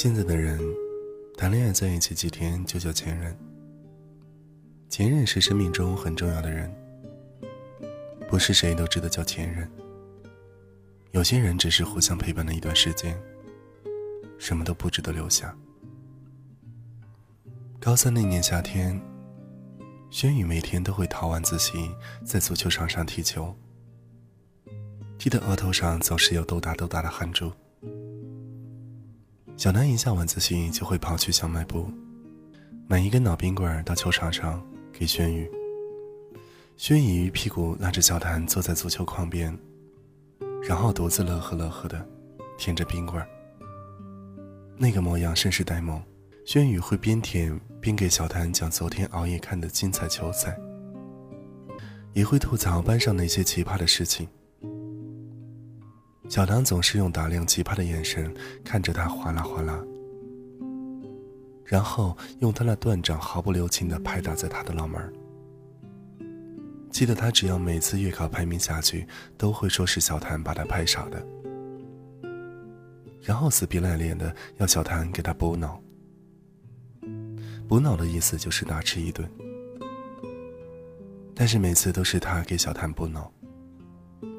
现在的人，谈恋爱在一起几天就叫前任。前任是生命中很重要的人，不是谁都值得叫前任。有些人只是互相陪伴了一段时间，什么都不值得留下。高三那年夏天，轩宇每天都会逃晚自习，在足球场上踢球，踢得额头上总是有豆大豆大的汗珠。小南一下晚自习就会跑去小卖部，买一根脑冰棍到球场上给轩宇。轩宇一屁股拉着小谭坐在足球框边，然后独自乐呵乐呵的舔着冰棍那个模样甚是呆萌。轩宇会边舔边给小谭讲昨天熬夜看的精彩球赛，也会吐槽班上那些奇葩的事情。小唐总是用打量奇葩的眼神看着他，哗啦哗啦，然后用他那断掌毫不留情的拍打在他的脑门记得他只要每次月考排名下去，都会说是小谭把他拍傻的，然后死皮赖脸的要小谭给他补脑。补脑的意思就是大吃一顿，但是每次都是他给小谭补脑，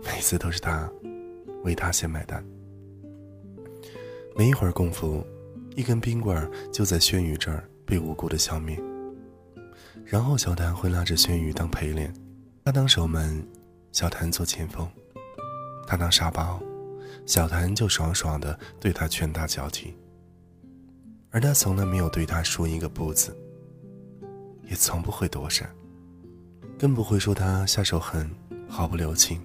每次都是他。为他先买单。没一会儿功夫，一根冰棍就在轩宇这儿被无辜的消灭。然后小谭会拉着轩宇当陪练，他当守门，小谭做前锋；他当沙包，小谭就爽爽的对他拳打脚踢。而他从来没有对他说一个不字，也从不会躲闪，更不会说他下手狠，毫不留情。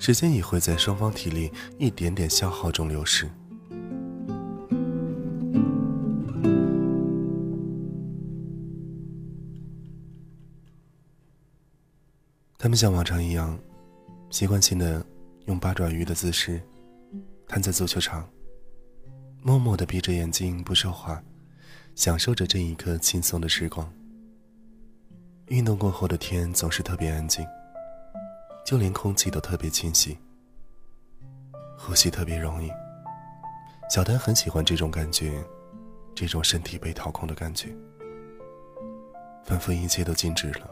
时间也会在双方体力一点点消耗中流逝。他们像往常一样，习惯性的用八爪鱼的姿势瘫在足球场，默默的闭着眼睛不说话，享受着这一刻轻松的时光。运动过后的天总是特别安静。就连空气都特别清晰，呼吸特别容易。小丹很喜欢这种感觉，这种身体被掏空的感觉，仿佛一切都静止了。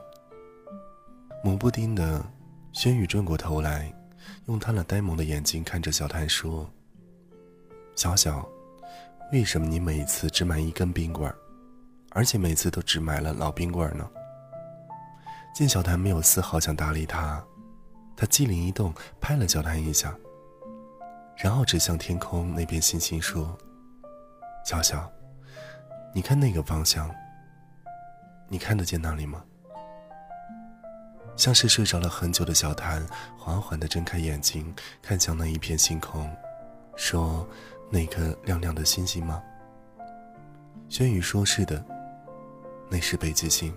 母不丁的轩宇转过头来，用他那呆萌的眼睛看着小丹说：“小小，为什么你每次只买一根冰棍，而且每次都只买了老冰棍呢？”见小谭没有丝毫想搭理他。他机灵一动，拍了小谭一下，然后指向天空那边星星说：“小小，你看那个方向，你看得见那里吗？”像是睡着了很久的小谭，缓缓地睁开眼睛，看向那一片星空，说：“那颗亮亮的星星吗？”轩宇说：“是的，那是北极星。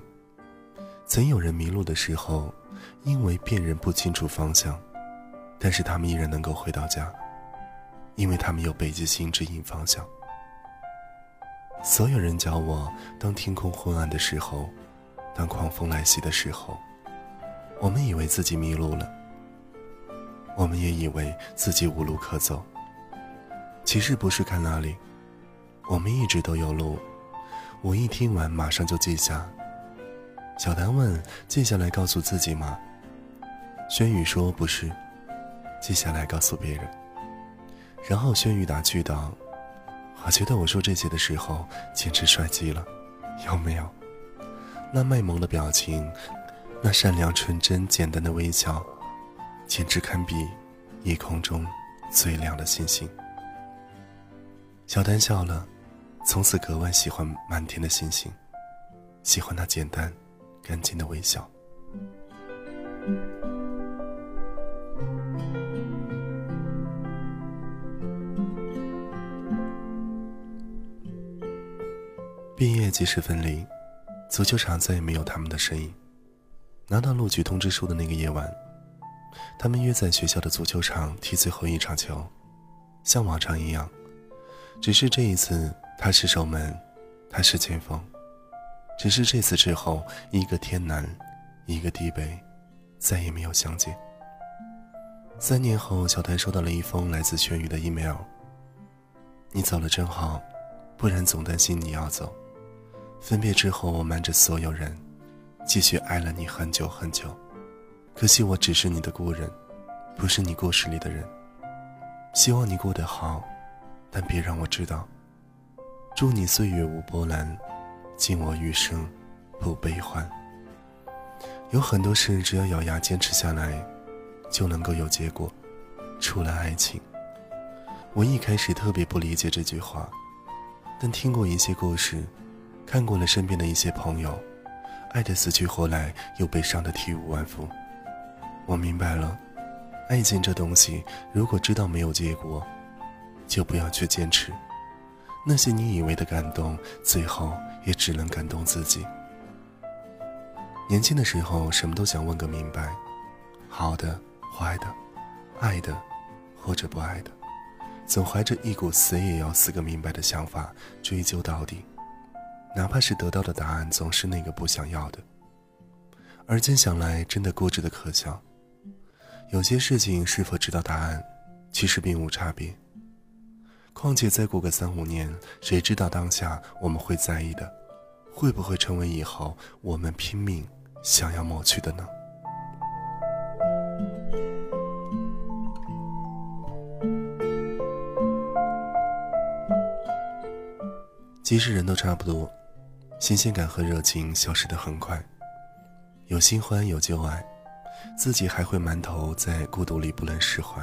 曾有人迷路的时候。”因为辨认不清楚方向，但是他们依然能够回到家，因为他们有北极星指引方向。所有人教我，当天空昏暗的时候，当狂风来袭的时候，我们以为自己迷路了，我们也以为自己无路可走。其实不是看那里，我们一直都有路。我一听完，马上就记下。小丹问：“记下来告诉自己吗？”轩宇说：“不是，记下来告诉别人。”然后轩宇打趣道：“我觉得我说这些的时候简直帅极了，有没有？那卖萌的表情，那善良纯真简单的微笑，简直堪比夜空中最亮的星星。”小丹笑了，从此格外喜欢满天的星星，喜欢那简单。干净的微笑。毕业即是分离，足球场再也没有他们的身影。拿到录取通知书的那个夜晚，他们约在学校的足球场踢最后一场球，像往常一样，只是这一次他是守门，他是前锋。只是这次之后，一个天南，一个地北，再也没有相见。三年后，小谭收到了一封来自轩宇的 email：“ 你走了真好，不然总担心你要走。分别之后，我瞒着所有人，继续爱了你很久很久。可惜我只是你的故人，不是你故事里的人。希望你过得好，但别让我知道。祝你岁月无波澜，敬我余生不悲欢。有很多事，只要咬牙坚持下来，就能够有结果。除了爱情，我一开始特别不理解这句话，但听过一些故事。看过了身边的一些朋友，爱得死去活来，又被伤得体无完肤。我明白了，爱情这东西，如果知道没有结果，就不要去坚持。那些你以为的感动，最后也只能感动自己。年轻的时候，什么都想问个明白，好的、坏的，爱的或者不爱的，总怀着一股死也要死个明白的想法，追究到底。哪怕是得到的答案总是那个不想要的，而今想来，真的固执的可笑。有些事情是否知道答案，其实并无差别。况且再过个三五年，谁知道当下我们会在意的，会不会成为以后我们拼命想要抹去的呢？其实人都差不多。新鲜感和热情消失得很快，有新欢有旧爱，自己还会埋头在孤独里不能释怀。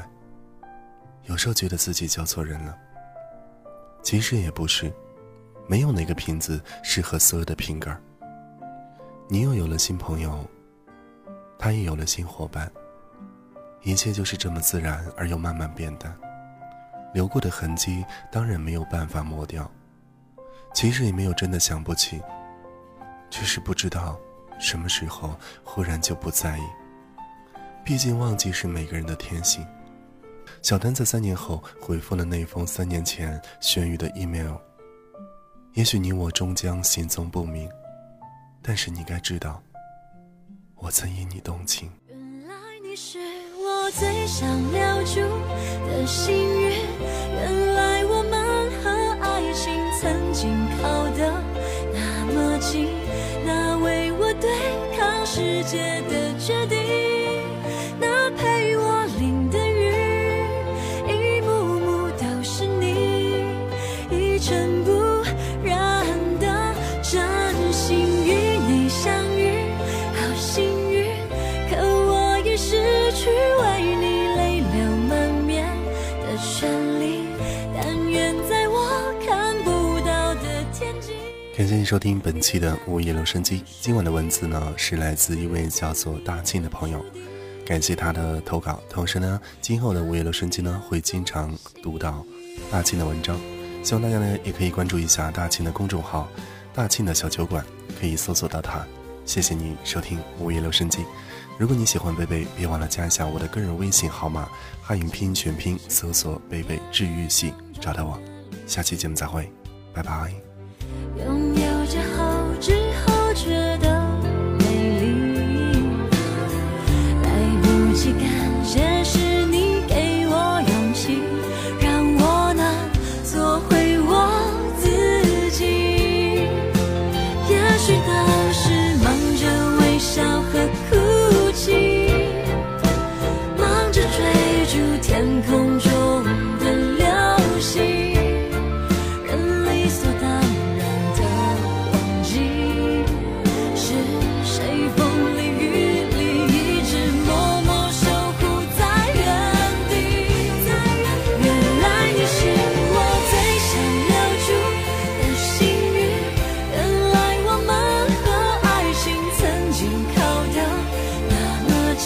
有时候觉得自己交错人了，其实也不是，没有哪个瓶子适合所有的瓶盖。你又有了新朋友，他也有了新伙伴，一切就是这么自然而又慢慢变淡，留过的痕迹当然没有办法抹掉。其实也没有真的想不起，只是不知道什么时候忽然就不在意。毕竟忘记是每个人的天性。小丹在三年后回复了那封三年前轩宇的 email。也许你我终将行踪不明，但是你该知道，我曾因你动情。原来你是我最想留住的幸运，原来我们和爱情曾经。靠得那么近，那为我对抗世界的决定，收听本期的午夜留声机。今晚的文字呢是来自一位叫做大庆的朋友，感谢他的投稿。同时呢，今后的午夜留声机呢会经常读到大庆的文章，希望大家呢也可以关注一下大庆的公众号“大庆的小酒馆”，可以搜索到他。谢谢你收听午夜留声机。如果你喜欢贝贝，别忘了加一下我的个人微信号码，汉语拼音全拼，搜索“贝贝治愈系”，找到我。下期节目再会，拜拜。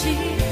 起。